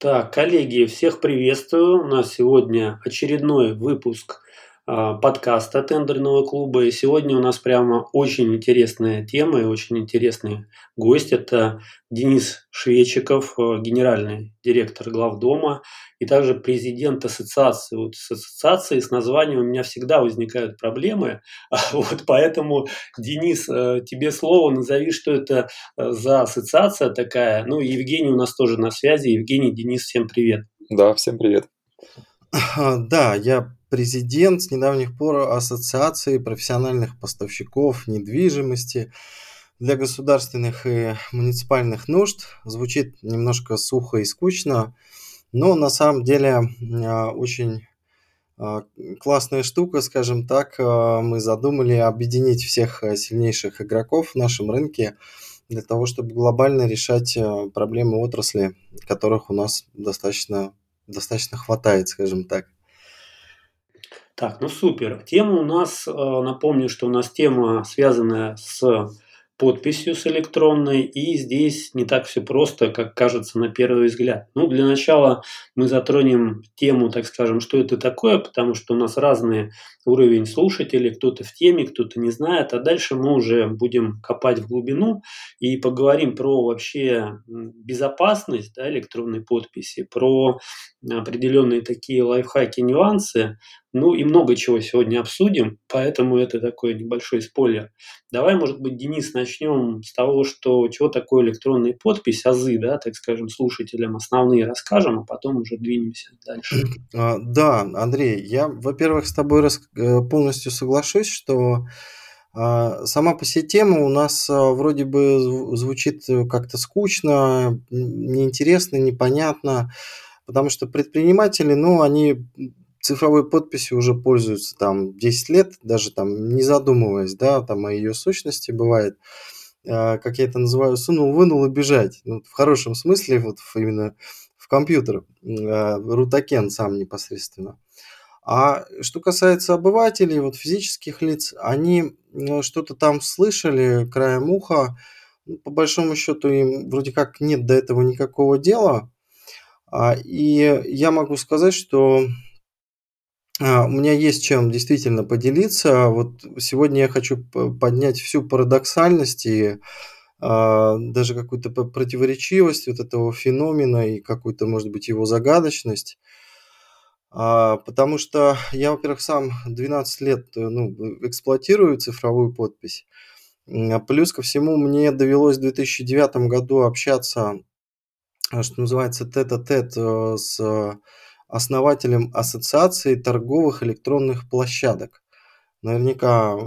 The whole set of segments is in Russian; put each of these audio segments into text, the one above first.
Так, коллеги, всех приветствую. У нас сегодня очередной выпуск подкаста тендерного клуба. И сегодня у нас прямо очень интересная тема и очень интересный гость. Это Денис Швечиков, а, генеральный директор главдома и также президент ассоциации. Вот с ассоциацией, с названием у меня всегда возникают проблемы. Вот поэтому, Денис, а, тебе слово, назови, что это за ассоциация такая. Ну, Евгений у нас тоже на связи. Евгений, Денис, всем привет. Да, всем привет. Да, я президент с недавних пор Ассоциации профессиональных поставщиков недвижимости для государственных и муниципальных нужд. Звучит немножко сухо и скучно, но на самом деле а, очень а, классная штука, скажем так. А, мы задумали объединить всех сильнейших игроков в нашем рынке для того, чтобы глобально решать проблемы отрасли, которых у нас достаточно, достаточно хватает, скажем так. Так, ну супер. Тема у нас, э, напомню, что у нас тема связанная с подписью с электронной, и здесь не так все просто, как кажется на первый взгляд. Ну, для начала мы затронем тему, так скажем, что это такое, потому что у нас разный уровень слушателей, кто-то в теме, кто-то не знает, а дальше мы уже будем копать в глубину и поговорим про вообще безопасность да, электронной подписи, про определенные такие лайфхаки, нюансы, ну и много чего сегодня обсудим, поэтому это такой небольшой спойлер. Давай, может быть, Денис, начнем с того, что чего такое электронная подпись, азы, да, так скажем, слушателям основные расскажем, а потом уже двинемся дальше. А, да, Андрей, я, во-первых, с тобой э, полностью соглашусь, что а, Сама по себе тема у нас а, вроде бы звучит как-то скучно, неинтересно, непонятно, потому что предприниматели, ну, они цифровой подписью уже пользуются там 10 лет, даже там не задумываясь, да, там о ее сущности бывает, а, как я это называю, сунул, вынул и бежать. Ну, в хорошем смысле, вот именно в компьютер, а, рутакен сам непосредственно. А что касается обывателей, вот физических лиц, они ну, что-то там слышали краем уха, ну, по большому счету им вроде как нет до этого никакого дела. А, и я могу сказать, что у меня есть чем действительно поделиться. Вот сегодня я хочу поднять всю парадоксальность и а, даже какую-то противоречивость вот этого феномена и какую-то, может быть, его загадочность. А, потому что я, во-первых, сам 12 лет ну, эксплуатирую цифровую подпись. Плюс ко всему мне довелось в 2009 году общаться, что называется, тет-а-тет э, с основателем Ассоциации торговых электронных площадок. Наверняка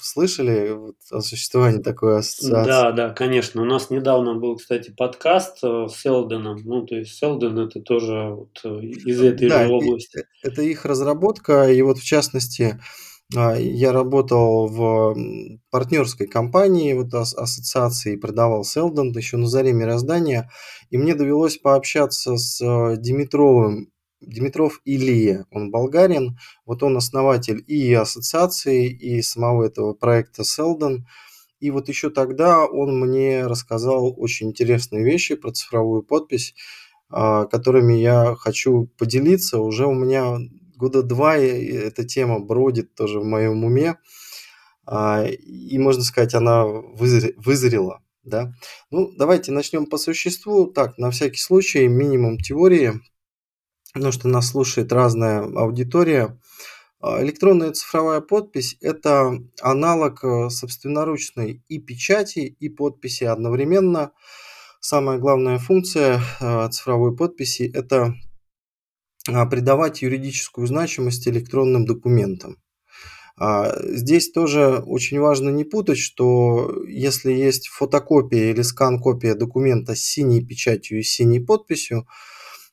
слышали вот о существовании такой ассоциации. Да, да, конечно. У нас недавно был, кстати, подкаст э, с Селденом. Ну, то есть Селден это тоже вот э, из этой да, же области. Это их разработка. И вот в частности, а, я работал в партнерской компании вот ассоциации, продавал Селден еще на заре мироздания, и мне довелось пообщаться с э, Димитровым Димитров Илья, он болгарин, вот он основатель и ассоциации, и самого этого проекта Селдон. И вот еще тогда он мне рассказал очень интересные вещи про цифровую подпись, а, которыми я хочу поделиться. Уже у меня года два эта тема бродит тоже в моем уме. А, и, можно сказать, она вызрела. Да? Ну, давайте начнем по существу. Так, на всякий случай, минимум теории потому что нас слушает разная аудитория. А, электронная цифровая подпись – это аналог э, собственноручной и печати, и подписи одновременно. Самая главная функция э, цифровой подписи – это а, придавать юридическую значимость электронным документам. А, здесь тоже очень важно не путать, что если есть фотокопия или скан-копия документа с синей печатью и синей подписью,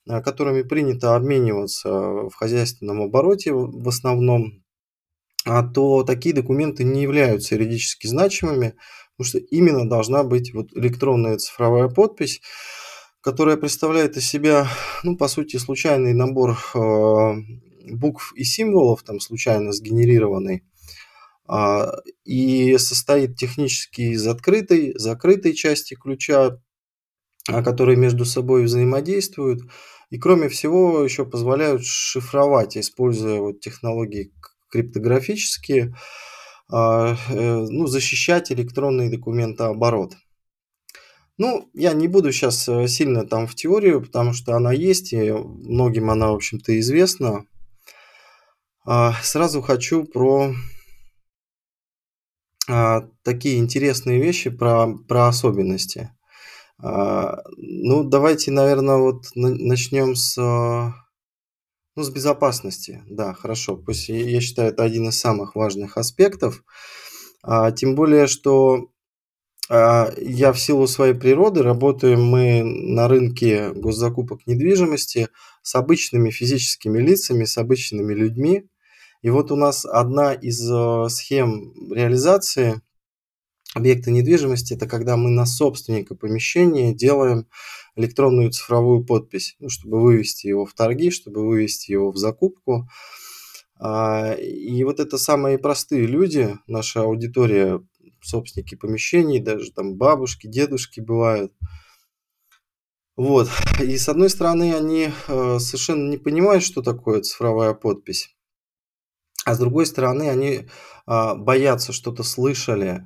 которыми принято обмениваться в хозяйственном обороте в основном, а то такие документы не являются юридически значимыми, потому что именно должна быть вот электронная цифровая подпись, которая представляет из себя, ну, по сути, случайный набор э, букв и символов, там случайно сгенерированный, э, и состоит технически из открытой, закрытой части ключа, которые между собой взаимодействуют, И кроме всего еще позволяют шифровать, используя вот технологии криптографические, а, э, ну, защищать электронный документооборот. Ну, я не буду сейчас э, сильно там в теорию, потому что она есть, и многим она, в общем-то, известна. А, сразу хочу про а, такие интересные вещи, про, про особенности. Ну, давайте, наверное, вот начнем с ну, с безопасности, да, хорошо. Пусть я считаю, это один из самых важных аспектов. А, тем более, что а, я в силу своей природы работаем мы на рынке госзакупок недвижимости с обычными физическими лицами, с обычными людьми. И вот у нас одна из схем реализации объекта недвижимости – это когда мы на собственника помещения делаем электронную цифровую подпись, ну, чтобы вывести его в торги, чтобы вывести его в закупку. А, и вот это самые простые люди, наша аудитория, собственники помещений, даже там бабушки, дедушки бывают. Вот. И с одной стороны, они э, совершенно не понимают, что такое цифровая подпись. А с другой стороны, они а, боятся, что-то слышали,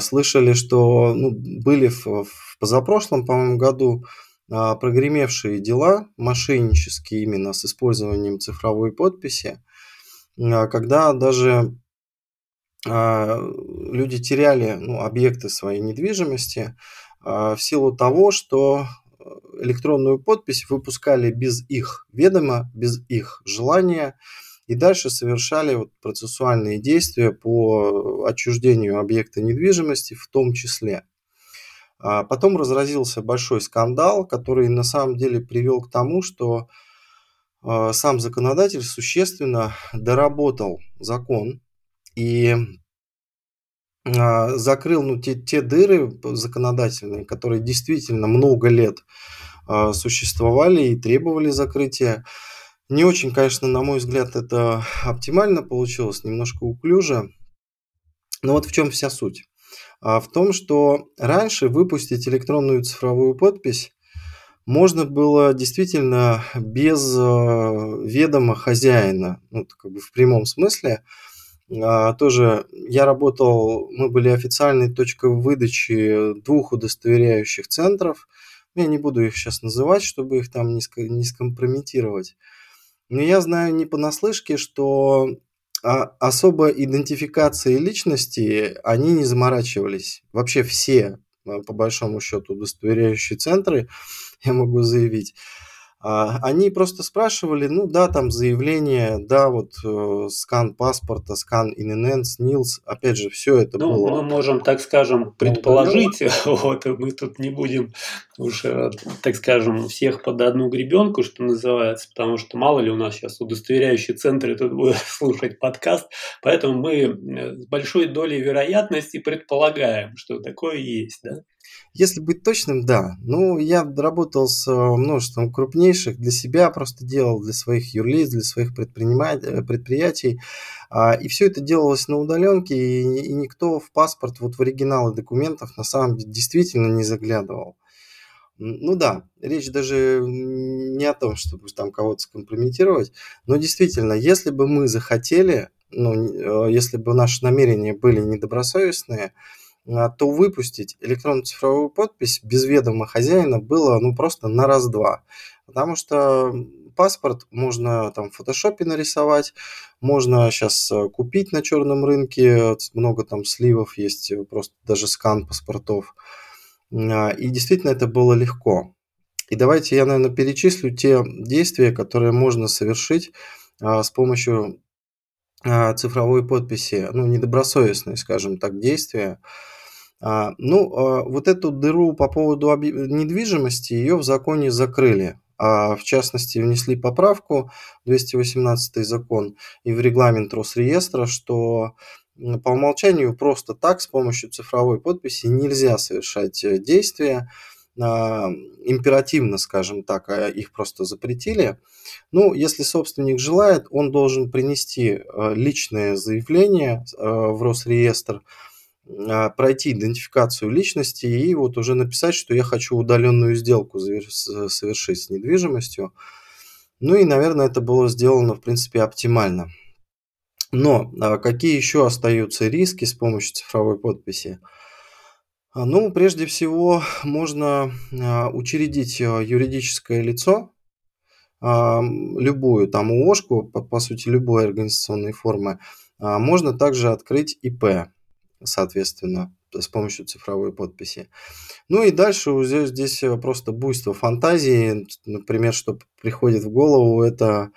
слышали, что ну, были в, в позапрошлом, по-моему, году а, прогремевшие дела, мошеннические именно с использованием цифровой подписи, а, когда даже люди теряли ну, объекты своей недвижимости в силу того, что электронную подпись выпускали без их ведома, без их желания, и дальше совершали вот процессуальные действия по отчуждению объекта недвижимости в том числе. А потом разразился большой скандал, который на самом деле привел к тому, что а, сам законодатель существенно доработал закон и а, закрыл ну, те, те дыры законодательные, которые действительно много лет существовали и требовали закрытия. Не очень, конечно, на мой взгляд, это оптимально получилось, немножко уклюже. Но вот в чем вся суть. А в том, что раньше выпустить электронную цифровую подпись можно было действительно без э, ведома хозяина, ну, как бы в прямом смысле. А, тоже я работал, мы были официальной точкой выдачи двух удостоверяющих центров. Я не буду их сейчас называть, чтобы их там не скомпрометировать. Но я знаю не понаслышке, что а, особо идентификации личности они не заморачивались. Вообще все, а, по большому счету, удостоверяющие центры, я могу заявить, они просто спрашивали, ну да, там заявление, да, вот э, скан паспорта, скан ИНН, СНИЛС, опять же, все это ну, было. Мы можем, так скажем, предположить, вот, мы тут не будем уж, так скажем, всех под одну гребенку, что называется, потому что мало ли у нас сейчас удостоверяющие центры тут будут слушать подкаст, поэтому мы э, с большой долей вероятности предполагаем, что такое есть, да. Если быть точным, да. Ну, я работал с э, множеством крупнейших для себя, просто делал для своих юрлиц, для своих э, предприятий. А, и все это делалось на удаленке, и никто в паспорт, вот в оригиналы документов на самом деле действительно не заглядывал. Ну да, речь даже не о том, чтобы там кого-то скомпрометировать, но действительно, если бы мы захотели, ну, э, если бы наши намерения были недобросовестные, то выпустить электронную цифровую подпись без ведома хозяина было ну просто на раз-два. Потому что паспорт можно там в фотошопе нарисовать, можно сейчас э, купить на черном рынке, много там сливов есть, э, просто даже скан паспортов. А, и действительно это было легко. И давайте я, наверное, перечислю те действия, которые можно совершить а, с помощью цифровой подписи, ну, недобросовестные, скажем так, действия. А, ну, а, вот эту дыру по поводу недвижимости, ее в законе закрыли. А в частности, внесли поправку 218 закон и в регламент Росреестра, что по умолчанию просто так с помощью цифровой подписи нельзя совершать э, действия, а, императивно, скажем так, их просто запретили. Ну, если собственник желает, он должен принести э, личное заявление в Росреестр, а, пройти идентификацию личности и вот уже написать, что я хочу удаленную сделку совершить с недвижимостью. Ну и, наверное, это было сделано, в принципе, оптимально. Но а, какие еще остаются риски с помощью цифровой подписи? А, ну, прежде всего, можно учредить юридическое лицо, любую там ООшку, по, по сути, любой организационной формы. Можно также открыть ИП соответственно, с помощью цифровой подписи. Ну и дальше здесь э, просто буйство фантазии. Например, что приходит в голову, это а,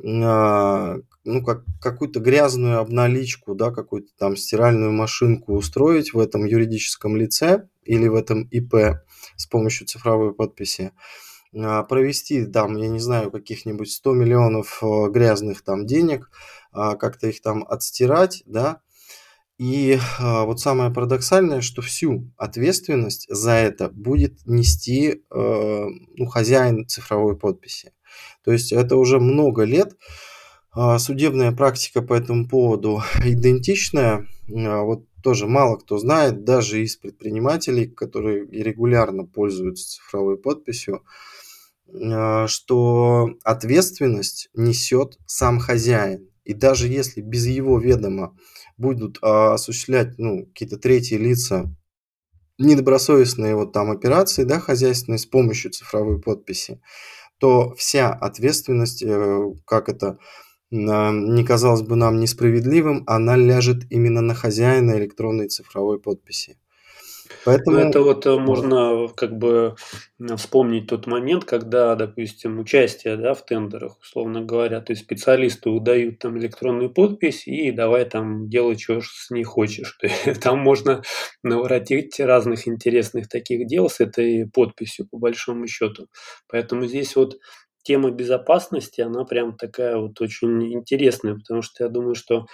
ну, как, какую-то грязную обналичку, да, какую-то там стиральную машинку устроить в этом юридическом лице или в этом ИП с помощью цифровой подписи, а, провести там, я не знаю, каких-нибудь 100 миллионов э, грязных там денег, а, как-то их там отстирать, да, и а, вот самое парадоксальное, что всю ответственность за это будет нести э, ну, хозяин цифровой подписи. То есть это уже много лет. А, судебная практика по этому поводу идентичная. А, вот тоже мало кто знает, даже из предпринимателей, которые регулярно пользуются цифровой подписью, что ответственность несет сам хозяин. И даже если без его ведома будут а, осуществлять ну, какие-то третьи лица недобросовестные вот там операции, да, хозяйственные с помощью цифровой подписи, то вся ответственность, э, как это не казалось бы нам несправедливым, она ляжет именно на хозяина электронной цифровой подписи. Поэтому... Ну, это вот э, можно как бы вспомнить тот момент, когда, допустим, участие да, в тендерах, условно говоря, то есть специалисты выдают там электронную подпись и давай там делай, что с ней хочешь. Там можно наворотить разных интересных таких дел с этой подписью, по большому счету. Поэтому здесь вот тема безопасности, она прям такая вот очень интересная, потому что я думаю, что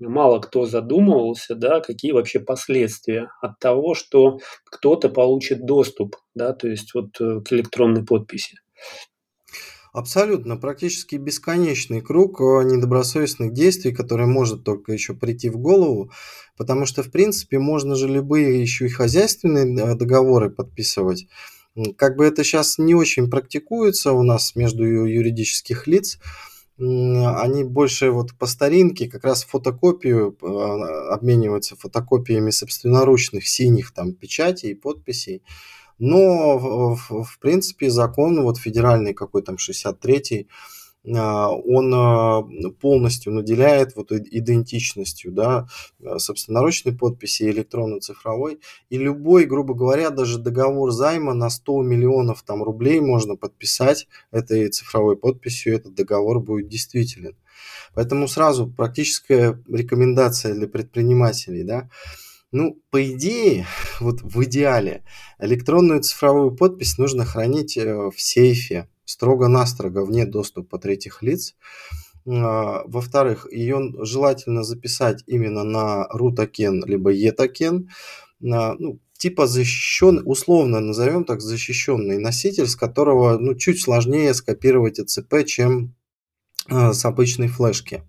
мало кто задумывался, да, какие вообще последствия от того, что кто-то получит доступ, да, то есть вот э, к электронной подписи. Абсолютно, практически бесконечный круг э, недобросовестных действий, который может только еще прийти в голову, потому что, в принципе, можно же любые еще и хозяйственные э, договоры подписывать. Как бы это сейчас не очень практикуется у нас между юридических лиц, они больше вот по старинке как раз фотокопию а, обмениваются фотокопиями собственноручных синих там печатей и подписей. Но в, в принципе закон вот федеральный какой там 63-й а, он а, полностью наделяет вот идентичностью, да, а, собственноручной подписи электронно-цифровой. И любой, грубо говоря, даже договор займа на 100 миллионов там, рублей можно подписать этой цифровой подписью, этот договор будет действителен. Поэтому сразу практическая рекомендация для предпринимателей, да, ну, по идее, вот в идеале, электронную цифровую подпись нужно хранить э, в сейфе, строго-настрого вне доступа третьих лиц. А, во-вторых, ее желательно записать именно на RU-токен либо E-токен. Ну, типа защищен, условно назовем так, защищенный носитель, с которого ну, чуть сложнее скопировать ЭЦП, чем а, с обычной флешки.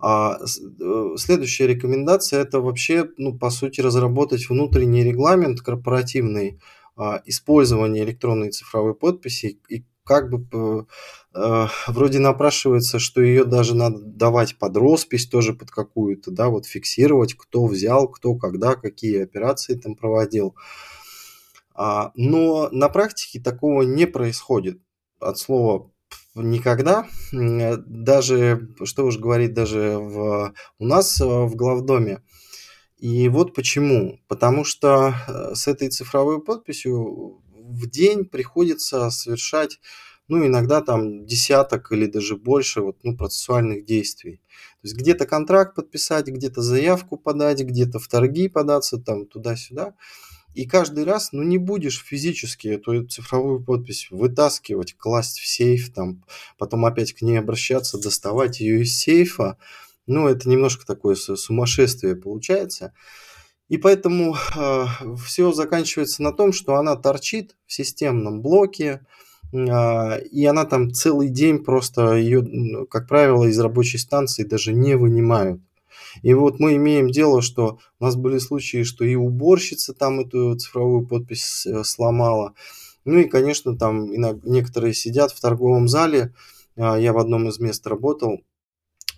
А э, следующая рекомендация это вообще, ну, по сути, разработать внутренний регламент корпоративный а, использования электронной цифровой подписи и как бы э, вроде напрашивается, что ее даже надо давать под роспись тоже под какую-то, да, вот фиксировать, кто взял, кто когда, какие операции там проводил. А, но на практике такого не происходит. От слова никогда. Даже, что уж говорить, даже в, у нас э, в главдоме. И вот почему. Потому что э, с этой цифровой подписью в день приходится совершать, ну, иногда там десяток или даже больше вот, ну, процессуальных действий. То есть где-то контракт подписать, где-то заявку подать, где-то в торги податься, там туда-сюда. И каждый раз, ну, не будешь физически эту цифровую подпись вытаскивать, класть в сейф, там, потом опять к ней обращаться, доставать ее из сейфа. Ну, это немножко такое сумасшествие получается. И поэтому э, все заканчивается на том, что она торчит в системном блоке, э, и она там целый день просто ее, как правило, из рабочей станции даже не вынимают. И вот мы имеем дело, что у нас были случаи, что и уборщица там эту цифровую подпись э, сломала. Ну и, конечно, там некоторые сидят в торговом зале. А, я в одном из мест работал,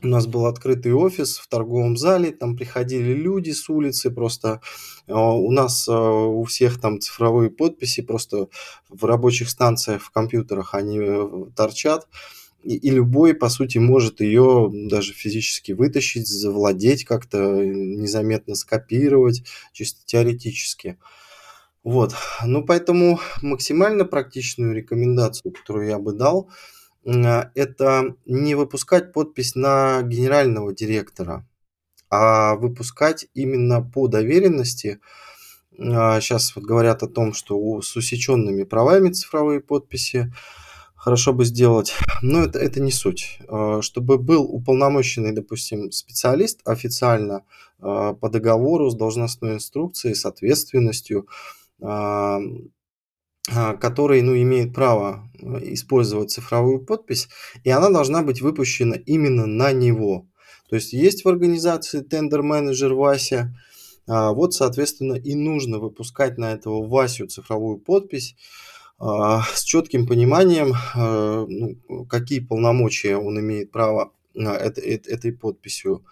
у нас был открытый офис в торговом зале, там приходили люди с улицы, просто а, у нас а, у всех там цифровые подписи, просто в рабочих станциях, в компьютерах они э, торчат, и, и любой, по сути, может ее даже физически вытащить, завладеть как-то, незаметно скопировать, чисто теоретически. Вот, ну поэтому максимально практичную рекомендацию, которую я бы дал – это не выпускать подпись на генерального директора, а выпускать именно по доверенности. Сейчас а, вот говорят о том, что с усеченными правами цифровые подписи хорошо бы сделать, но это, это не суть. А, чтобы был уполномоченный, допустим, специалист официально по договору с должностной инструкцией, с ответственностью, а, который ну, имеет право э, использовать цифровую подпись, и она должна быть выпущена именно на него. То есть есть в организации тендер-менеджер Вася, а, вот, соответственно, и нужно выпускать на этого Васю цифровую подпись а, с четким пониманием, ну, какие полномочия он имеет право этой подписью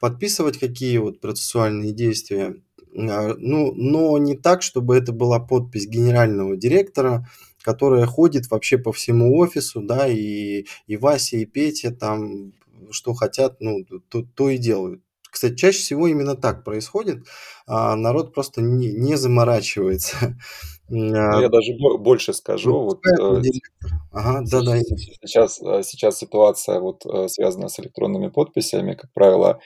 подписывать, какие вот процессуальные действия а, ну, но не так, чтобы это была подпись генерального директора, которая ходит вообще по всему офису, да, и, и Вася, и Петя там что хотят, ну, то, то и делают. Кстати, чаще всего именно так происходит, а народ просто не, не заморачивается. Ну, я даже больше скажу. Вот, э, ага, да, да. Сейчас, э, сейчас ситуация вот э, связана с электронными подписями. Как правило,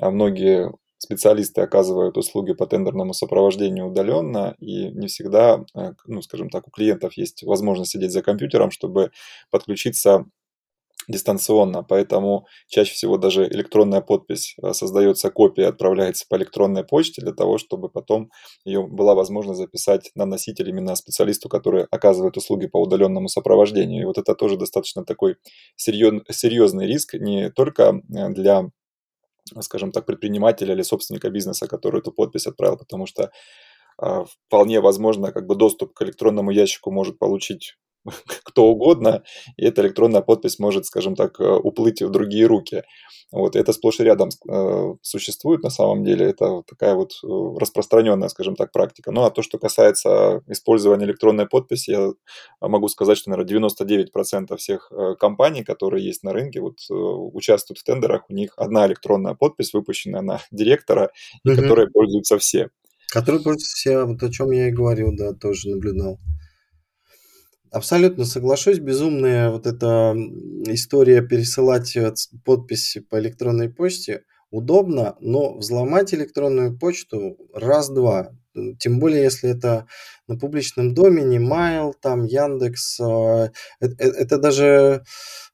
многие специалисты оказывают услуги по тендерному сопровождению удаленно, и не всегда, э, ну, скажем так, у клиентов есть возможность сидеть за компьютером, чтобы подключиться дистанционно, поэтому чаще всего даже электронная подпись э, создается копия, отправляется по электронной почте для того, чтобы потом ее была возможность записать на носитель именно специалисту, который оказывает услуги по удаленному сопровождению. И вот это тоже достаточно такой серьезный риск не только э, для скажем так, предпринимателя или собственника бизнеса, который эту подпись отправил, потому что э, вполне возможно, как бы доступ к электронному ящику может получить кто угодно, и эта электронная подпись может, скажем так, э, уплыть в другие руки. Вот, это сплошь и рядом э, существует на самом деле, это такая вот э, распространенная, скажем так, практика. Ну, а то, что касается использования электронной подписи, я могу сказать, что, наверное, 99% всех компаний, которые есть на рынке, вот участвуют в тендерах, у них одна электронная подпись, выпущенная на директора, и угу. которой пользуются все. Которые пользуются все, вот о чем я и говорил, да, тоже наблюдал. Абсолютно соглашусь. Безумная вот эта история пересылать э, подписи по электронной почте удобно, но взломать электронную почту раз-два. Тем более, если это на публичном домене, Mail, там Яндекс, это, э, это даже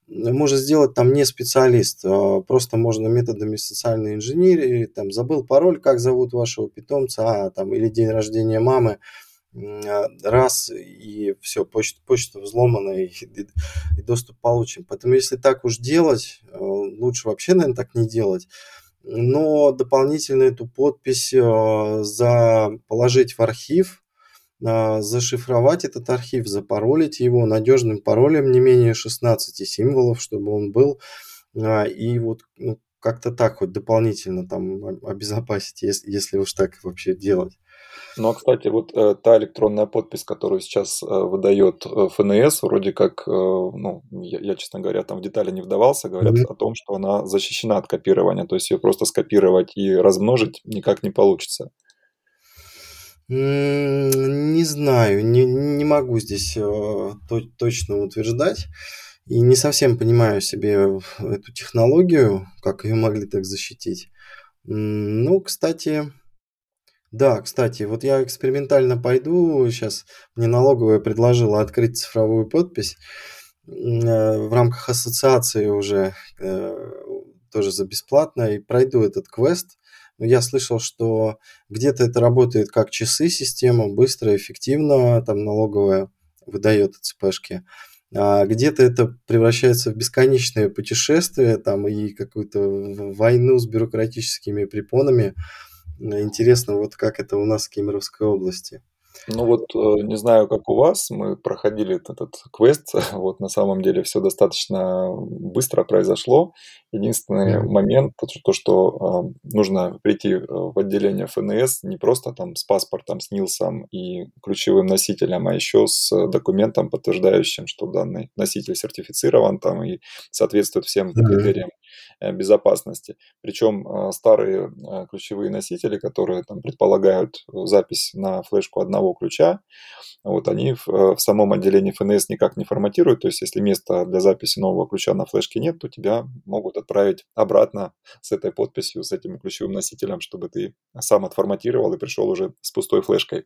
может сделать там не специалист, а просто можно методами социальной инженерии, там забыл пароль, как зовут вашего питомца, а, там или день рождения мамы, а, раз и все, почта, почта взломана и, и, и доступ получен. Поэтому если так уж делать, э, лучше вообще, наверное, так не делать. Но дополнительно эту подпись э, за, положить в архив, э, зашифровать этот архив, запаролить его надежным паролем не менее 16 символов, чтобы он был. И вот ну, как-то так вот дополнительно там обезопасить, если, если уж так вообще делать. Ну, а, кстати, вот э, та электронная подпись, которую сейчас э, выдает э, ФНС, вроде как, э, ну, я, я, честно говоря, там в детали не вдавался, говорят mm-hmm. о том, что она защищена от копирования, то есть ее просто скопировать и размножить никак не получится. Не знаю, не, не могу здесь э, то, точно утверждать. И не совсем понимаю себе эту технологию, как ее могли так защитить. Ну, кстати, да, кстати, вот я экспериментально пойду, сейчас мне налоговая предложила открыть цифровую подпись э, в рамках ассоциации уже э, тоже за бесплатно и пройду этот квест. Я слышал, что где-то это работает как часы система, быстро, эффективно, там налоговая выдает ЦПшки. а где-то это превращается в бесконечное путешествие там и какую-то войну с бюрократическими препонами. Интересно, вот как это у нас в Кемеровской области. Ну вот, э, не знаю, как у вас, мы проходили этот квест, вот на самом деле все достаточно быстро произошло. Единственный момент, то, что э, нужно прийти э, в отделение ФНС не просто там с паспортом, с НИЛСом и ключевым носителем, а еще с документом, подтверждающим, что данный носитель сертифицирован там и соответствует всем критериям безопасности. Причем э, старые э, ключевые носители, которые там предполагают запись на флешку одного ключа, вот они в, в самом отделении ФНС никак не форматируют. То есть, если места для записи нового ключа на флешке нет, то тебя могут отправить обратно с этой подписью, с этим ключевым носителем, чтобы ты сам отформатировал и пришел уже с пустой флешкой.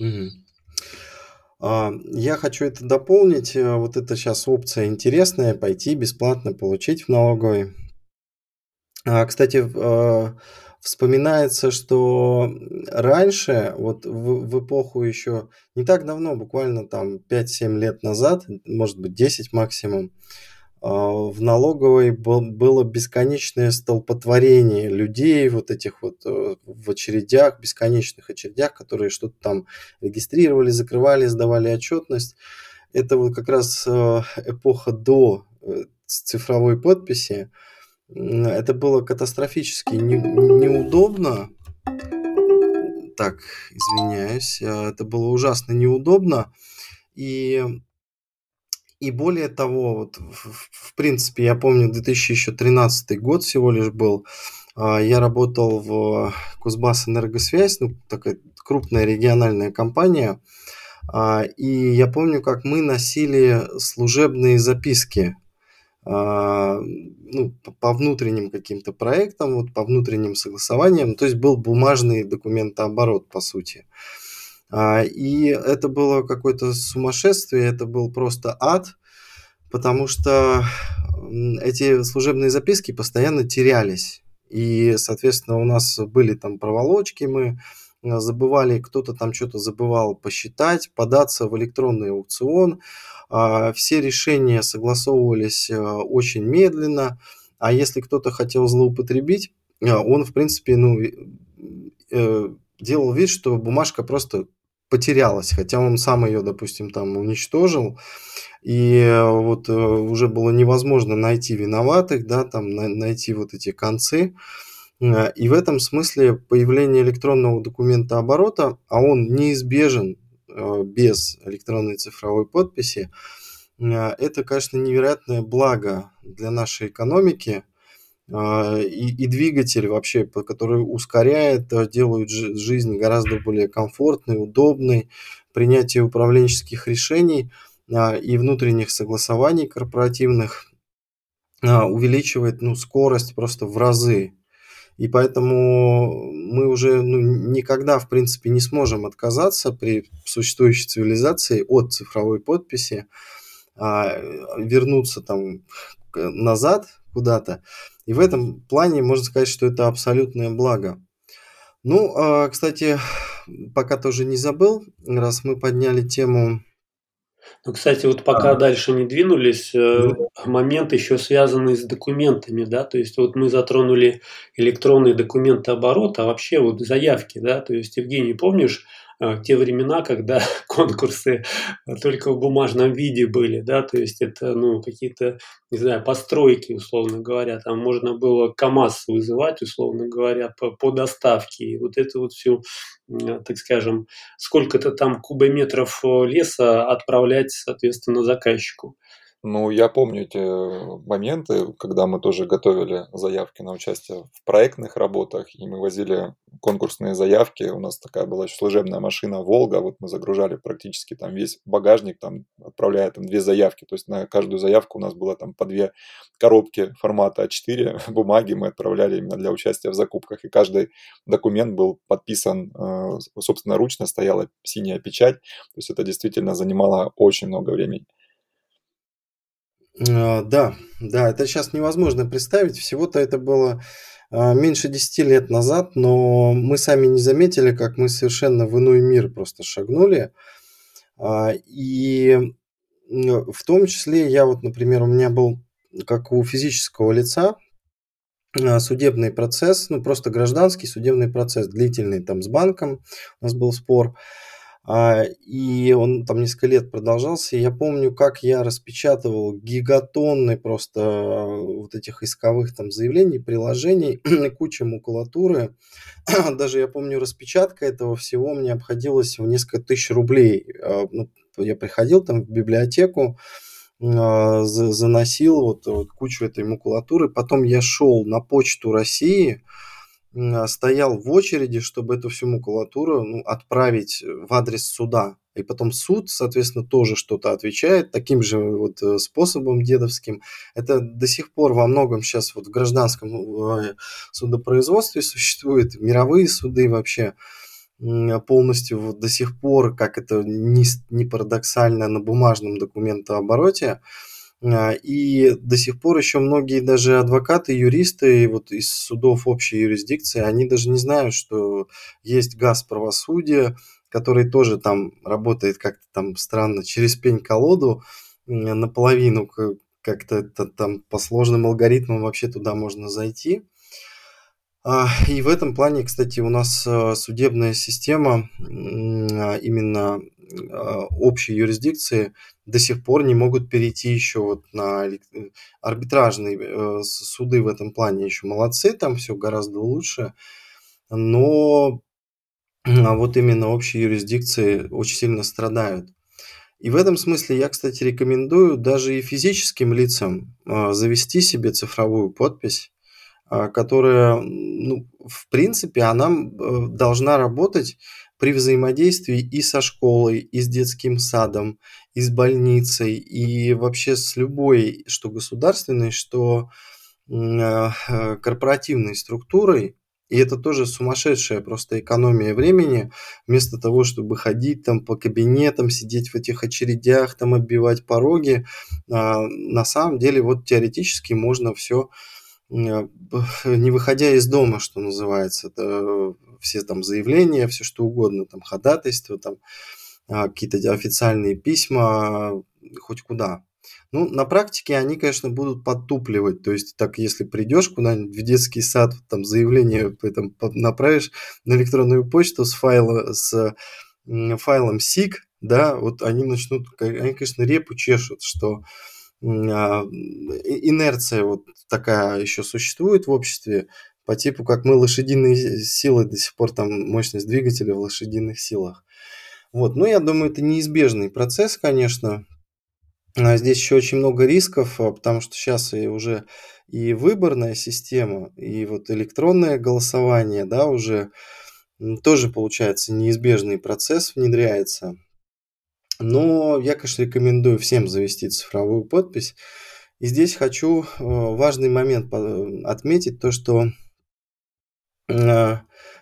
Mm-hmm. А, я хочу это дополнить. Э, вот это сейчас опция интересная, пойти бесплатно получить в налоговой. А, кстати, э, вспоминается, что раньше, вот в, в эпоху еще не так давно, буквально там 5-7 лет назад, может быть 10 максимум, в налоговой было бесконечное столпотворение людей, вот этих вот э, в очередях, бесконечных очередях, которые что-то там регистрировали, закрывали, сдавали отчетность. Это вот как раз э, эпоха до э, цифровой подписи. Это было катастрофически не, неудобно. Так, извиняюсь. Это было ужасно неудобно. И и более того, вот в, в принципе, я помню, 2013 год всего лишь был. А, я работал в Кузбасс Энергосвязь, ну, такая крупная региональная компания. А, и я помню, как мы носили служебные записки а, ну, по внутренним каким-то проектам, вот по внутренним согласованиям. То есть был бумажный документооборот, по сути. А, и это было какое-то сумасшествие, это был просто ад, потому что эти служебные записки постоянно терялись. И, соответственно, у нас были там проволочки, мы а, забывали, кто-то там что-то забывал посчитать, податься в электронный аукцион. А, все решения согласовывались очень медленно, а если кто-то хотел злоупотребить, он, в принципе, ну, э, делал вид, что бумажка просто потерялась, хотя он сам ее, допустим, там уничтожил, и э, вот э, уже было невозможно найти виноватых, да, там найти вот эти концы. Э, и в этом смысле появление электронного документа оборота, а он неизбежен без электронной цифровой подписи, это, конечно, невероятное благо для нашей экономики – и, и двигатель вообще, который ускоряет, э, делает жизнь гораздо более комфортной, удобной, принятие управленческих решений а, и внутренних согласований корпоративных а, увеличивает ну, скорость просто в разы. И поэтому мы уже ну, никогда, в принципе, не сможем отказаться при существующей цивилизации от цифровой подписи, вернуться там назад куда-то и в этом плане можно сказать, что это абсолютное благо. Ну, а, кстати, пока тоже не забыл, раз мы подняли тему ну, кстати, вот пока а. дальше не двинулись, э, момент еще связанный с документами, да, то есть вот мы затронули электронные документы оборота, а вообще вот заявки, да, то есть, Евгений, помнишь, э, те времена, когда конкурсы только в бумажном виде были, да, то есть это, ну, какие-то, не знаю, постройки, условно говоря, там можно было КАМАЗ вызывать, условно говоря, по, по доставке, и вот это вот всю так скажем, сколько-то там кубометров э, леса отправлять, соответственно, заказчику. Ну, я помню эти моменты, когда мы тоже готовили заявки на участие в проектных работах, и мы возили конкурсные заявки. У нас такая была служебная машина «Волга», вот мы загружали практически там весь багажник, там, отправляя там две заявки. То есть на каждую заявку у нас было там по две коробки формата А4 бумаги мы отправляли именно для участия в закупках. И каждый документ был подписан, э, собственно, ручно, стояла синяя печать. То есть это действительно занимало очень много времени. А, да, да, это сейчас невозможно представить. Всего-то это было меньше 10 лет назад, но мы сами не заметили, как мы совершенно в иной мир просто шагнули. А, и в том числе я вот, например, у меня был, как у физического лица, а, судебный процесс, ну просто гражданский судебный процесс, длительный там с банком, у нас был спор, а, и он там несколько лет продолжался. Я помню, как я распечатывал гигатонны просто вот этих исковых там заявлений, приложений, куча макулатуры. Даже я помню, распечатка этого всего мне обходилась в несколько тысяч рублей. А, ну, я приходил там в библиотеку, а, заносил вот, вот кучу этой макулатуры. Потом я шел на почту России, а, стоял в очереди, чтобы эту всю макулатуру ну, отправить в адрес суда. И потом суд, соответственно, тоже что-то отвечает таким же вот э, способом дедовским. Это до сих пор во многом сейчас вот в гражданском э, судопроизводстве существует, мировые суды вообще полностью вот до сих пор, как это не, не парадоксально, на бумажном документообороте. А, и до сих пор еще многие даже адвокаты, юристы вот из судов общей юрисдикции, они даже не знают, что есть газ правосудия, который тоже там работает как-то там странно через пень-колоду наполовину, как-то там по сложным алгоритмам вообще туда можно зайти. А, и в этом плане, кстати, у нас э, судебная система а, именно а, общей юрисдикции до сих пор не могут перейти еще вот на арбитражные э, суды в этом плане еще молодцы, там все гораздо лучше, но вот именно общие юрисдикции очень сильно страдают. И в этом смысле я, кстати, рекомендую даже и физическим лицам завести себе цифровую подпись, а, которая, ну, в принципе, она э, должна работать при взаимодействии и со школой, и с детским садом, и с больницей, и вообще с любой, что государственной, что э, корпоративной структурой. И это тоже сумасшедшая просто экономия времени. Вместо того, чтобы ходить там по кабинетам, сидеть в этих очередях, там оббивать пороги, а, на самом деле вот теоретически можно все Э, не выходя из дома, что называется, это все там заявления, все что угодно, там ходатайства, там а, какие-то официальные письма, хоть куда. Ну, на практике они, конечно, будут подтупливать. То есть, так, если придешь куда-нибудь в детский сад, там заявление там, направишь на электронную почту с, файла, с файлом SIG, да, вот они начнут, они, конечно, репу чешут, что инерция вот такая еще существует в обществе, по типу, как мы лошадиные силы, до сих пор там мощность двигателя в лошадиных силах. Вот, ну, я думаю, это неизбежный процесс, конечно. А здесь еще очень много рисков, а, потому что сейчас и уже и выборная система, и вот электронное голосование, да, уже тоже получается неизбежный процесс внедряется. Но я, конечно, рекомендую всем завести цифровую подпись. И здесь хочу э, важный момент отметить, то что э,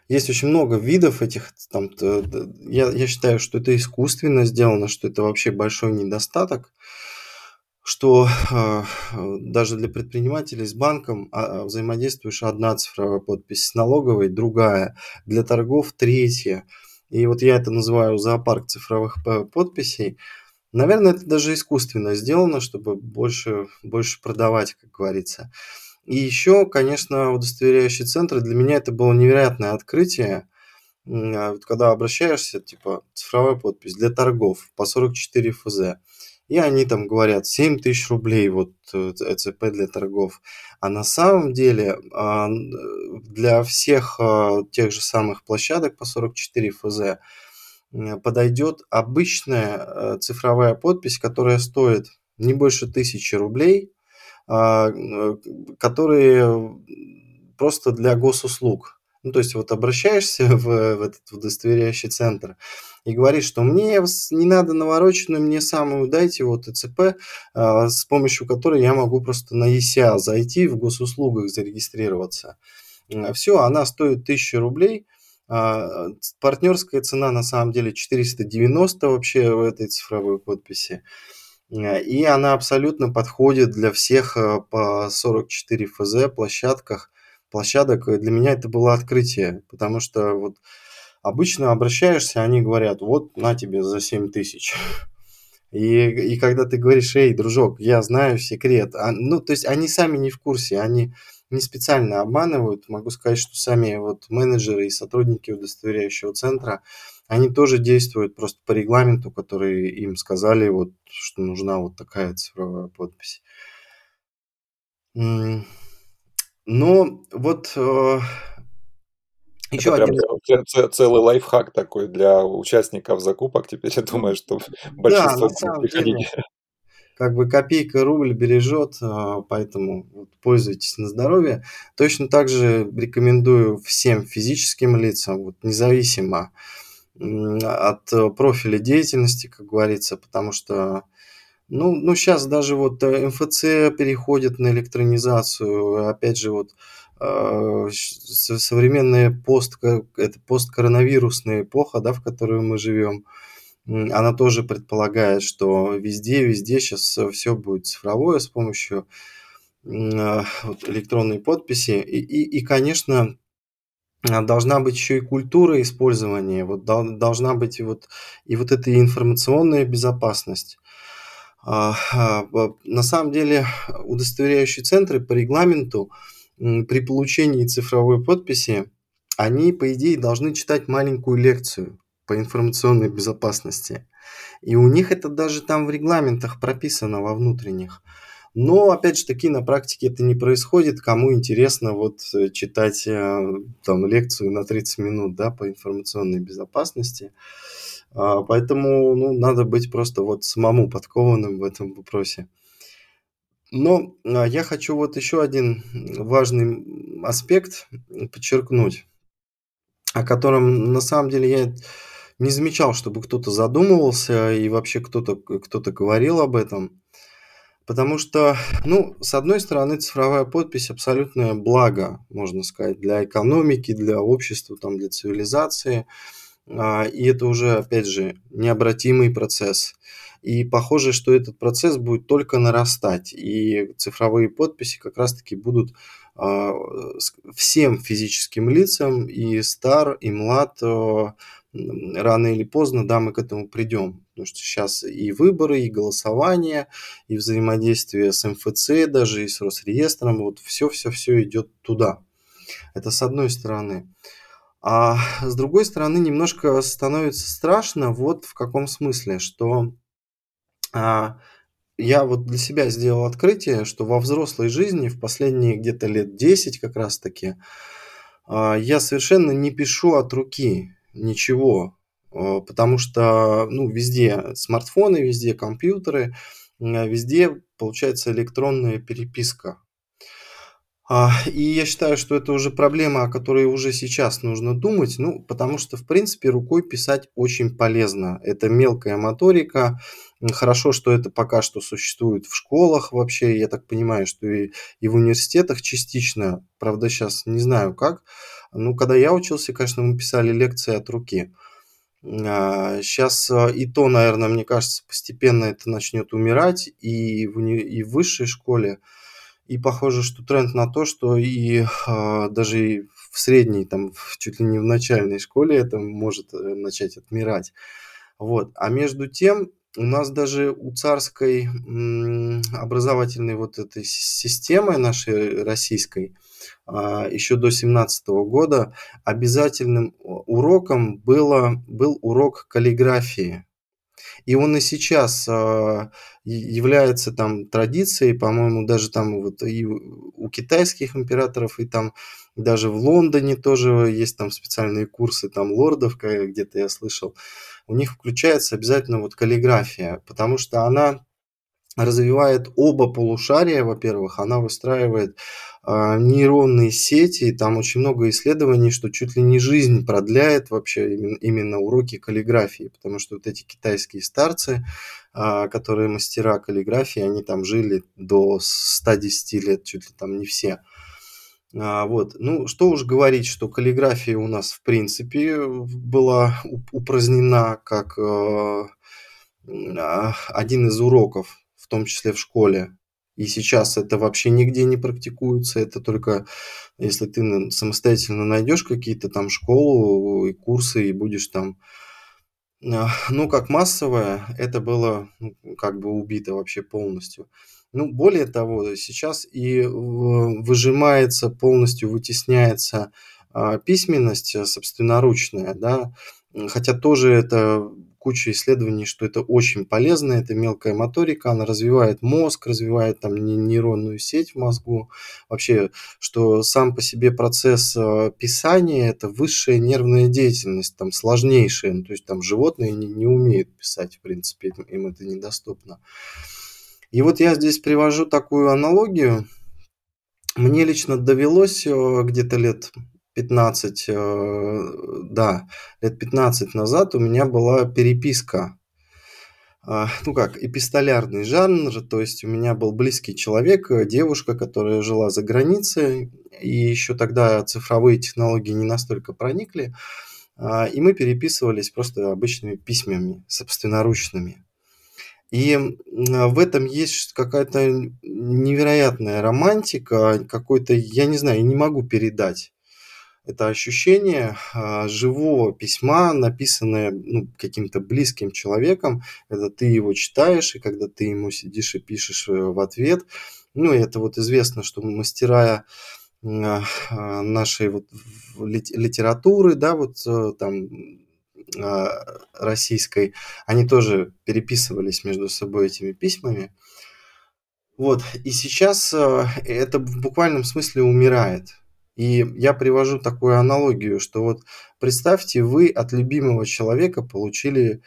есть очень много видов этих, там, я, я считаю, что это искусственно сделано, что это вообще большой недостаток, что э, даже для предпринимателей с банком а, взаимодействуешь одна цифровая подпись, с налоговой другая, для торгов третья – и вот я это называю зоопарк цифровых подписей. Наверное, это даже искусственно сделано, чтобы больше, больше продавать, как говорится. И еще, конечно, удостоверяющие центры, для меня это было невероятное открытие. А когда обращаешься, типа цифровая подпись для торгов по 44 ФЗ. И они там говорят 7 тысяч рублей вот э, ЭЦП для торгов. А на самом деле а, для всех а, тех же самых площадок по 44 ФЗ подойдет обычная э, цифровая подпись, которая стоит не больше тысячи рублей, а, э, которые просто для госуслуг. Ну, то есть вот обращаешься в, в этот удостоверяющий центр, и говорит, что мне не надо навороченную, мне самую дайте вот ЭЦП, а, с помощью которой я могу просто на ЕСЯ зайти, в госуслугах зарегистрироваться. Все, она стоит 1000 рублей, а, партнерская цена на самом деле 490 вообще в этой цифровой подписи. И она абсолютно подходит для всех а, по 44 ФЗ площадках. Площадок для меня это было открытие, потому что вот Обычно обращаешься, они говорят, вот на тебе за 7 тысяч. И, и когда ты говоришь, эй, дружок, я знаю секрет, а, ну, то есть они сами не в курсе, они не специально обманывают. Могу сказать, что сами вот менеджеры и сотрудники удостоверяющего центра, они тоже действуют просто по регламенту, который им сказали, вот, что нужна вот такая цифровая подпись. Но вот э, еще Это один... прям целый лайфхак такой для участников закупок. Теперь я думаю, что большинство да, будет приходить. Как бы копейка рубль бережет, а, поэтому пользуйтесь на здоровье. Точно так же рекомендую всем физическим лицам, вот, независимо от профиля деятельности, как говорится, потому что ну, ну, сейчас даже вот э, МФЦ переходит на электронизацию. Опять же, вот э, современная пост, это посткоронавирусная эпоха, да, в которой мы живем, она тоже предполагает, что везде, везде сейчас все будет цифровое с помощью э, вот, электронной подписи. И, и, и, конечно, должна быть еще и культура использования, вот должна быть и вот, и вот эта информационная безопасность. А, а, на самом деле удостоверяющие центры по регламенту при получении цифровой подписи, они, по идее, должны читать маленькую лекцию по информационной безопасности. И у них это даже там в регламентах прописано во внутренних. Но, опять же таки, на практике это не происходит. Кому интересно вот э, читать э, там лекцию на 30 минут да, по информационной безопасности. А, поэтому ну, надо быть просто вот самому подкованным в этом вопросе. Но а, я хочу вот еще один важный аспект подчеркнуть, о котором на самом деле я не замечал, чтобы кто-то задумывался и вообще кто-то кто говорил об этом. Потому что, ну, с одной стороны, цифровая подпись абсолютное благо, можно сказать, для экономики, для общества, там, для цивилизации – а, и это уже, опять же, необратимый процесс. И похоже, что этот процесс будет только нарастать. И цифровые подписи как раз-таки будут а, всем физическим лицам, и стар, и млад, а, рано или поздно, да, мы к этому придем. Потому что сейчас и выборы, и голосование, и взаимодействие с МФЦ, даже и с Росреестром, вот все-все-все идет туда. Это с одной стороны. А с другой стороны, немножко становится страшно вот в каком смысле, что а, я вот для себя сделал открытие, что во взрослой жизни в последние где-то лет 10 как раз таки а, я совершенно не пишу от руки ничего, а, потому что ну, везде смартфоны, везде компьютеры, а, везде получается электронная переписка. А, и я считаю, что это уже проблема, о которой уже сейчас нужно думать, ну, потому что, в принципе, рукой писать очень полезно. Это мелкая моторика. Хорошо, что это пока что существует в школах вообще. Я так понимаю, что и, и в университетах частично. Правда, сейчас не знаю как. Ну, когда я учился, конечно, мы писали лекции от руки. Сейчас а, и то, наверное, мне кажется, постепенно это начнет умирать и в, и в высшей школе. И похоже, что тренд на то, что и а, даже в средней, там, чуть ли не в начальной школе это может э, начать отмирать. Вот. А между тем, у нас даже у царской образовательной вот этой системы нашей российской а, еще до 17 года обязательным уроком было, был урок каллиграфии. И он и сейчас э, является там традицией, по-моему, даже там вот и у китайских императоров, и там даже в Лондоне тоже есть там специальные курсы там лордов, где-то я слышал. У них включается обязательно вот каллиграфия, потому что она развивает оба полушария, во-первых, она выстраивает нейронные сети, там очень много исследований, что чуть ли не жизнь продляет вообще именно, именно уроки каллиграфии, потому что вот эти китайские старцы, э, которые мастера каллиграфии, они там жили до 110 лет, чуть ли там не все. А, вот. Ну, что уж говорить, что каллиграфия у нас, в принципе, была упразднена как э, один из уроков в том числе в школе. И сейчас это вообще нигде не практикуется, это только если ты самостоятельно найдешь какие-то там школу и курсы и будешь там ну, как массовое, это было ну, как бы убито вообще полностью. Ну, более того, сейчас и выжимается полностью, вытесняется а, письменность э, собственноручная, да, хотя тоже это куча исследований, что это очень полезно, это мелкая моторика, она развивает мозг, развивает там нейронную сеть в мозгу. Вообще, что сам по себе процесс э, писания – это высшая нервная деятельность, там сложнейшая, ну, то есть там животные не, не умеют писать, в принципе, им это недоступно. И вот я здесь привожу такую аналогию. Мне лично довелось э, где-то лет 15, э, да, лет 15 назад у меня была переписка а, ну как, эпистолярный жанр, то есть у меня был близкий человек, э, девушка, которая жила за границей, и еще тогда цифровые технологии не настолько проникли, а, и мы переписывались просто обычными письмами, собственноручными. И в этом есть какая-то невероятная романтика, какой-то, я не знаю, не могу передать это ощущение а, живого письма, написанное ну, каким-то близким человеком, когда ты его читаешь, и когда ты ему сидишь и пишешь э, в ответ. Ну, и это вот известно, что мастера а, а, нашей вот литературы, да, вот э, там российской, они тоже переписывались между собой этими письмами. Вот, и сейчас э, это в буквальном смысле умирает. И я привожу такую аналогию, что вот представьте, вы от любимого человека получили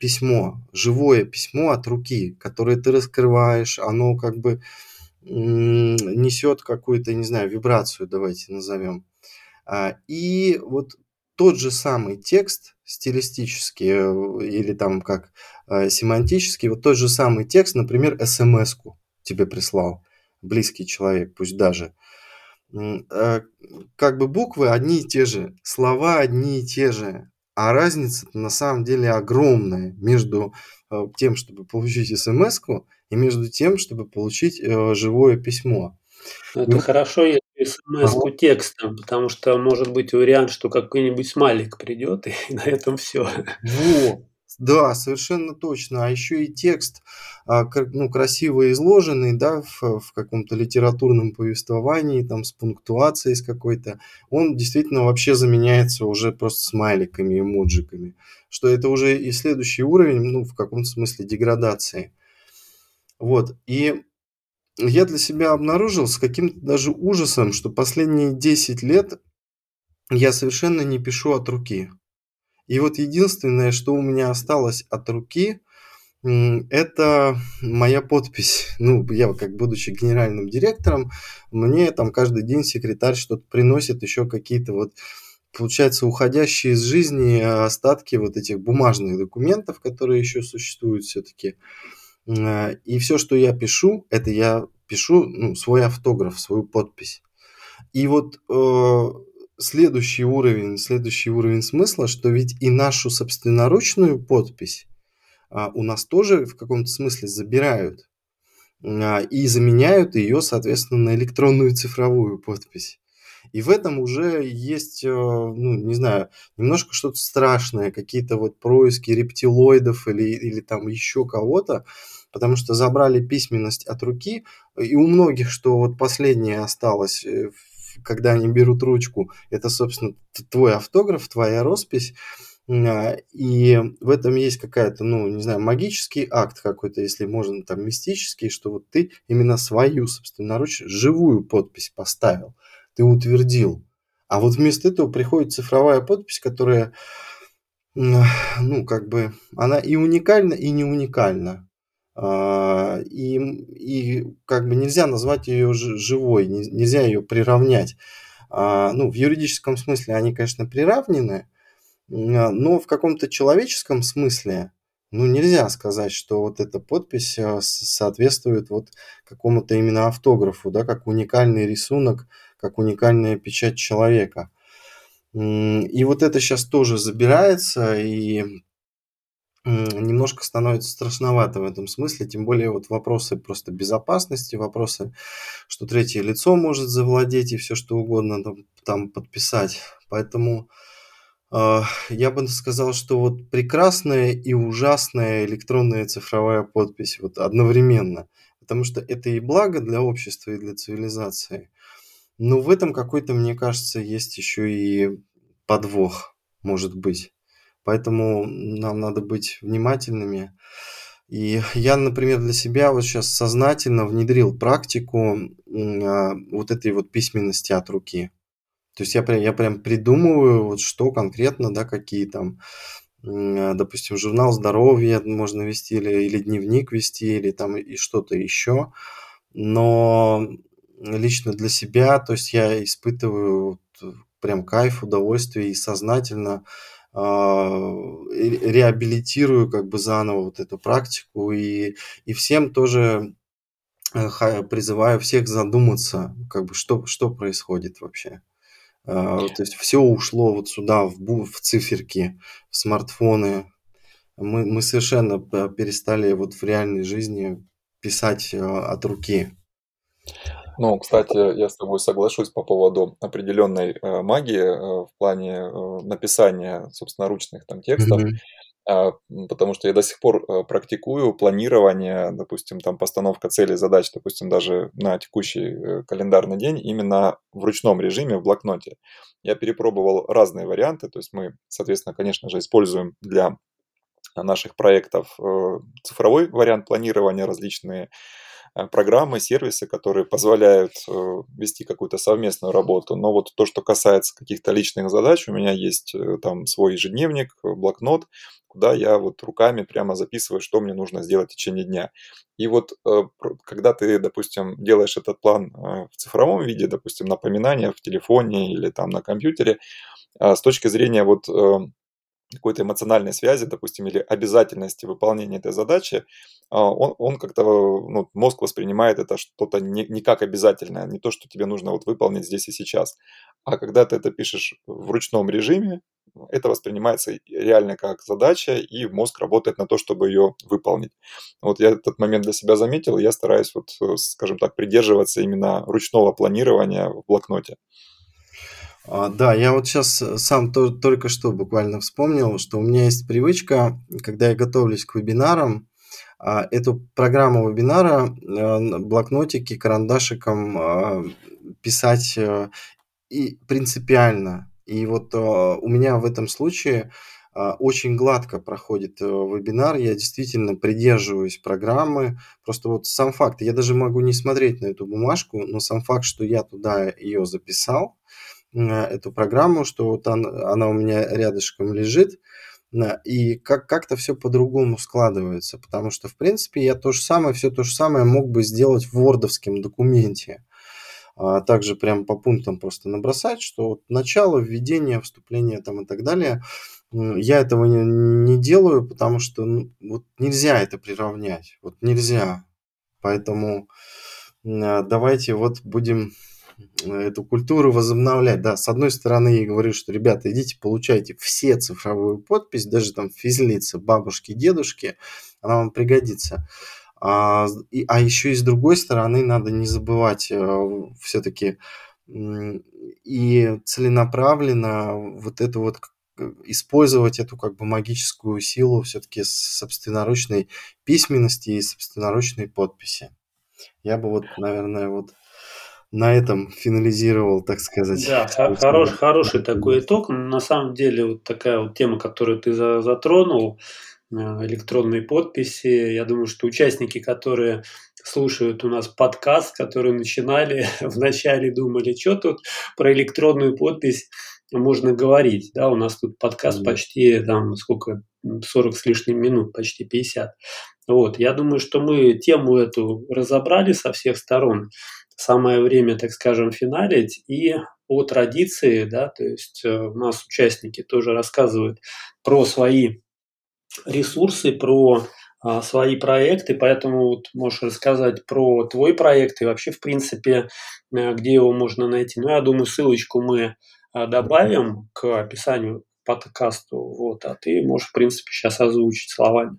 письмо, живое письмо от руки, которое ты раскрываешь, оно как бы несет какую-то, не знаю, вибрацию, давайте назовем. А, и вот тот же самый текст стилистический э, или там как э, семантический, вот тот же самый текст, например, смс-ку тебе прислал близкий человек, пусть даже – как бы буквы одни и те же, слова одни и те же, а разница на самом деле огромная между э, тем, чтобы получить смс и между тем, чтобы получить э, живое письмо. Это ну, хорошо, если смс ага. текстом, потому что может быть вариант, что какой-нибудь смайлик придет, и на этом все. Во, да, совершенно точно. А еще и текст а, ну, красиво изложенный, да, в, в каком-то литературном повествовании, там, с пунктуацией с какой-то, он действительно вообще заменяется уже просто смайликами, эмоджиками. Что это уже и следующий уровень, ну, в каком-то смысле деградации. Вот. И я для себя обнаружил с каким-то даже ужасом, что последние 10 лет я совершенно не пишу от руки. И вот единственное, что у меня осталось от руки, это моя подпись. Ну, я как будучи генеральным директором, мне там каждый день секретарь что-то приносит, еще какие-то вот, получается, уходящие из жизни остатки вот этих бумажных документов, которые еще существуют все-таки. И все, что я пишу, это я пишу ну, свой автограф, свою подпись. И вот э, следующий уровень, следующий уровень смысла, что ведь и нашу собственноручную подпись а, у нас тоже в каком-то смысле забирают а, и заменяют ее, соответственно, на электронную цифровую подпись. И в этом уже есть, э, ну, не знаю, немножко что-то страшное, какие-то вот происки рептилоидов или, или там еще кого-то, потому что забрали письменность от руки, и у многих, что вот последнее осталось э, когда они берут ручку, это, собственно, твой автограф, твоя роспись, а, и в этом есть какая-то, ну, не знаю, магический акт какой-то, если можно, там, мистический, что вот ты именно свою, собственноручно, живую подпись поставил, ты утвердил. А вот вместо этого приходит цифровая подпись, которая, ну, как бы, она и уникальна, и не уникальна. А, и, и как бы нельзя назвать ее живой, нельзя ее приравнять. А, ну, в юридическом смысле они, конечно, приравнены, а, но в каком-то человеческом смысле, ну, нельзя сказать, что вот эта подпись соответствует вот какому-то именно автографу, да, как уникальный рисунок, как уникальная печать человека. И вот это сейчас тоже забирается, и немножко становится страшновато в этом смысле, тем более вот вопросы просто безопасности, вопросы, что третье лицо может завладеть и все что угодно там, там подписать. Поэтому А, я бы сказал, что вот прекрасная и ужасная электронная цифровая подпись вот одновременно. Потому что это и благо для общества, и для цивилизации. Но в этом какой-то, мне кажется, есть еще и подвох, может быть. Поэтому нам надо быть внимательными. И я, например, для себя вот сейчас сознательно внедрил практику а, вот этой вот письменности от руки. То есть я прям, я прям придумываю, вот что конкретно, да, какие там, а, допустим, журнал здоровья можно вести или, или дневник вести, или там и что-то еще. Но лично для себя, то есть я испытываю вот прям кайф, удовольствие и сознательно а, реабилитирую как бы заново вот эту практику и, и всем тоже э, призываю всех задуматься, как бы что, что происходит вообще. А, то есть все ушло вот сюда, в, в циферки, в смартфоны. Мы, мы совершенно перестали вот в реальной жизни писать от руки. Ну, кстати, я с тобой соглашусь по поводу определенной э, магии э, в плане э, написания собственноручных там текстов, mm-hmm. э, потому что я до сих пор э, практикую планирование, допустим, там постановка целей, задач, допустим, даже на текущий э, календарный день именно в ручном режиме в блокноте. Я перепробовал разные варианты, то есть мы, соответственно, конечно же, используем для наших проектов э, цифровой вариант планирования, различные Э, программы, сервисы, которые позволяют э, вести какую-то совместную работу. Но вот то, что касается каких-то личных задач, у меня есть э, там свой ежедневник, блокнот, куда я вот руками прямо записываю, что мне нужно сделать в течение дня. И вот когда ты, допустим, делаешь этот план в цифровом виде, допустим, напоминания в телефоне или там на компьютере, с точки зрения вот какой-то эмоциональной связи, допустим, или обязательности выполнения этой задачи, а, он, он как-то, ну, мозг воспринимает это что-то не, не как обязательное, не то, что тебе нужно вот выполнить здесь и сейчас. А когда ты это пишешь в ручном режиме, это воспринимается реально как задача, и мозг работает на то, чтобы ее выполнить. Вот я этот момент для себя заметил, и я стараюсь, вот, э, скажем так, придерживаться именно ручного планирования в блокноте. А, да, я вот сейчас э, сам то, только что буквально вспомнил, что у меня есть привычка, когда я готовлюсь к вебинарам, а, эту программу вебинара, э, блокнотики, карандашиком а, писать э, и принципиально. И вот у меня в этом случае очень гладко проходит вебинар, я действительно придерживаюсь программы, просто вот сам факт, я даже могу не смотреть на эту бумажку, но сам факт, что я туда ее записал, эту программу, что вот она, она у меня рядышком лежит, и как- как-то все по-другому складывается, потому что, в принципе, я то же самое, все то же самое мог бы сделать в вордовском документе. А также прям по пунктам просто набросать, что вот начало, введение, вступление там и так далее. Я этого не, не делаю, потому что ну, вот нельзя это приравнять. Вот нельзя. Поэтому давайте вот будем эту культуру возобновлять. Да, с одной стороны, я говорю, что, ребята, идите, получайте все цифровую подпись, даже там физлица, бабушки, дедушки, она вам пригодится. А, и, а еще и с другой стороны, надо не забывать э, все-таки и целенаправленно вот это вот использовать эту как бы магическую силу все-таки собственноручной письменности и собственноручной подписи. Я бы вот, наверное, вот на этом финализировал, так сказать. Да, хорош, хороший такой итог. На самом деле вот такая вот тема, которую ты затронул, э, электронные подписи. Я думаю, что участники, которые слушают у нас подкаст, которые начинали, вначале думали, что тут про электронную подпись можно говорить. Да, у нас тут подкаст mm-hmm. почти там сколько, 40 с лишним минут, почти 50. Вот, я думаю, что мы тему эту разобрали со всех сторон самое время, так скажем, финалить. И по традиции, да, то есть э, у нас участники тоже рассказывают про свои ресурсы, про а, свои проекты, поэтому вот можешь рассказать про твой проект и вообще, в принципе, э, где его можно найти. Ну, я думаю, ссылочку мы а, добавим к описанию подкасту, вот, а ты можешь, в принципе, сейчас озвучить словами.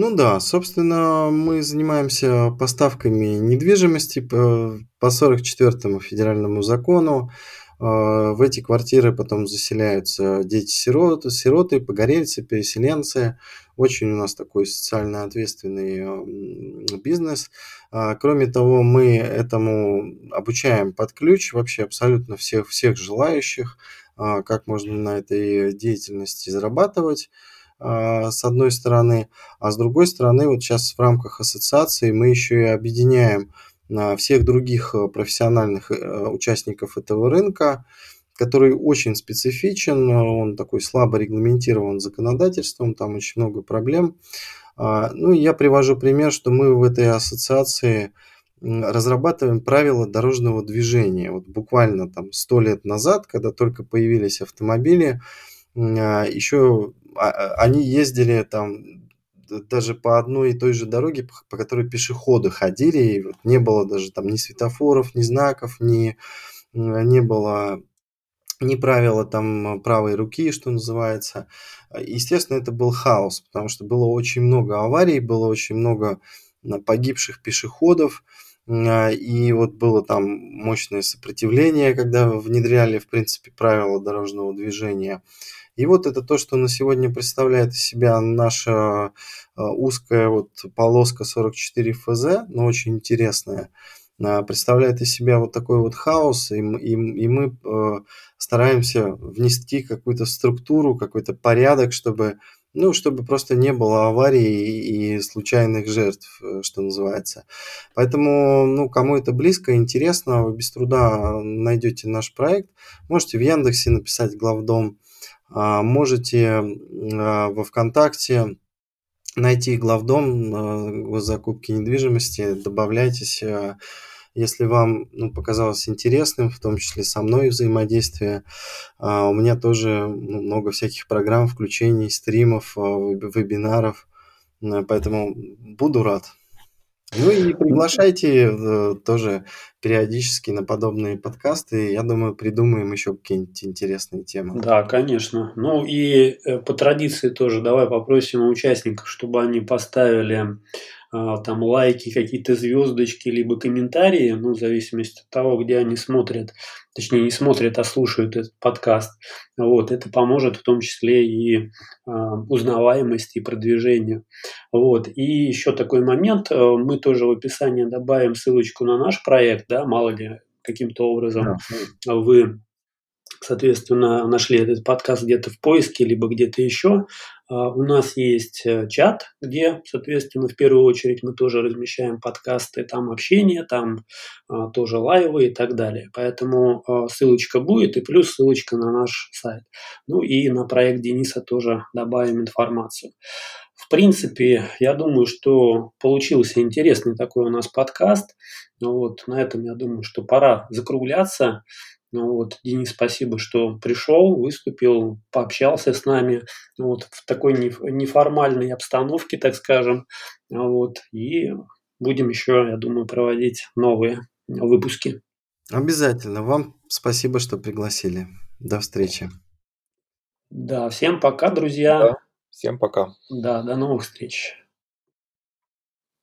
Ну да, собственно, мы занимаемся поставками недвижимости по, по 44 федеральному закону. В эти квартиры потом заселяются дети-сироты, сироты, погорельцы, переселенцы. Очень у нас такой социально ответственный бизнес. Кроме того, мы этому обучаем под ключ вообще абсолютно всех, всех желающих, как можно на этой деятельности зарабатывать. А, с одной стороны, а с другой стороны, вот сейчас в рамках ассоциации мы еще и объединяем а, всех других э, профессиональных э, участников этого рынка, который очень специфичен, он такой слабо регламентирован законодательством, там очень много проблем. А, ну я привожу пример, что мы в этой ассоциации разрабатываем правила дорожного движения. Вот буквально там сто лет назад, когда только появились автомобили, еще а, а, они ездили там даже по одной и той же дороге, по которой пешеходы ходили, и вот не было даже там ни светофоров, ни знаков, ни, не было ни правила там правой руки, что называется. Естественно, это был хаос, потому что было очень много аварий, было очень много погибших пешеходов, и вот было там мощное сопротивление, когда внедряли, в принципе, правила дорожного движения. И вот это то, что на сегодня представляет из себя наша а, узкая вот полоска 44 ФЗ, но очень интересная, а, представляет из себя вот такой вот хаос, и, и, и мы э, стараемся внести какую-то структуру, какой-то порядок, чтобы ну, чтобы просто не было аварий и случайных жертв, э, что называется. Поэтому, ну, кому это близко, интересно, вы без труда найдете наш проект. Можете в Яндексе написать главдом можете а, во ВКонтакте найти главдом в закупке недвижимости, добавляйтесь, если вам ну, показалось интересным, в том числе со мной взаимодействие. А, у меня тоже ну, много всяких программ, включений, стримов, вебинаров, поэтому буду рад. Ну и приглашайте э, тоже периодически на подобные подкасты. Я думаю, придумаем еще какие-нибудь интересные темы. Да, конечно. Ну и э, по традиции тоже давай попросим у участников, чтобы они поставили там лайки, какие-то звездочки, либо комментарии, ну, в зависимости от того, где они смотрят, точнее, не смотрят, а слушают этот подкаст. Вот, это поможет в том числе и э, узнаваемости и продвижению. Вот, и еще такой момент, э, мы тоже в описании добавим ссылочку на наш проект, да, мало ли каким-то образом да. вы соответственно, нашли этот подкаст где-то в поиске, либо где-то еще. А, у нас есть э, чат, где, соответственно, в первую очередь мы тоже размещаем подкасты, там общение, там а, тоже лайвы и так далее. Поэтому а, ссылочка будет и плюс ссылочка на наш сайт. Ну и на проект Дениса тоже добавим информацию. В принципе, я думаю, что получился интересный такой у нас подкаст. Вот, на этом я думаю, что пора закругляться. Ну вот, Денис, спасибо, что пришел, выступил, пообщался с нами вот, в такой неформальной обстановке, так скажем. Вот, и будем еще, я думаю, проводить новые выпуски. Обязательно. Вам спасибо, что пригласили. До встречи. Да, всем пока, друзья. Да, всем пока. Да, до новых встреч.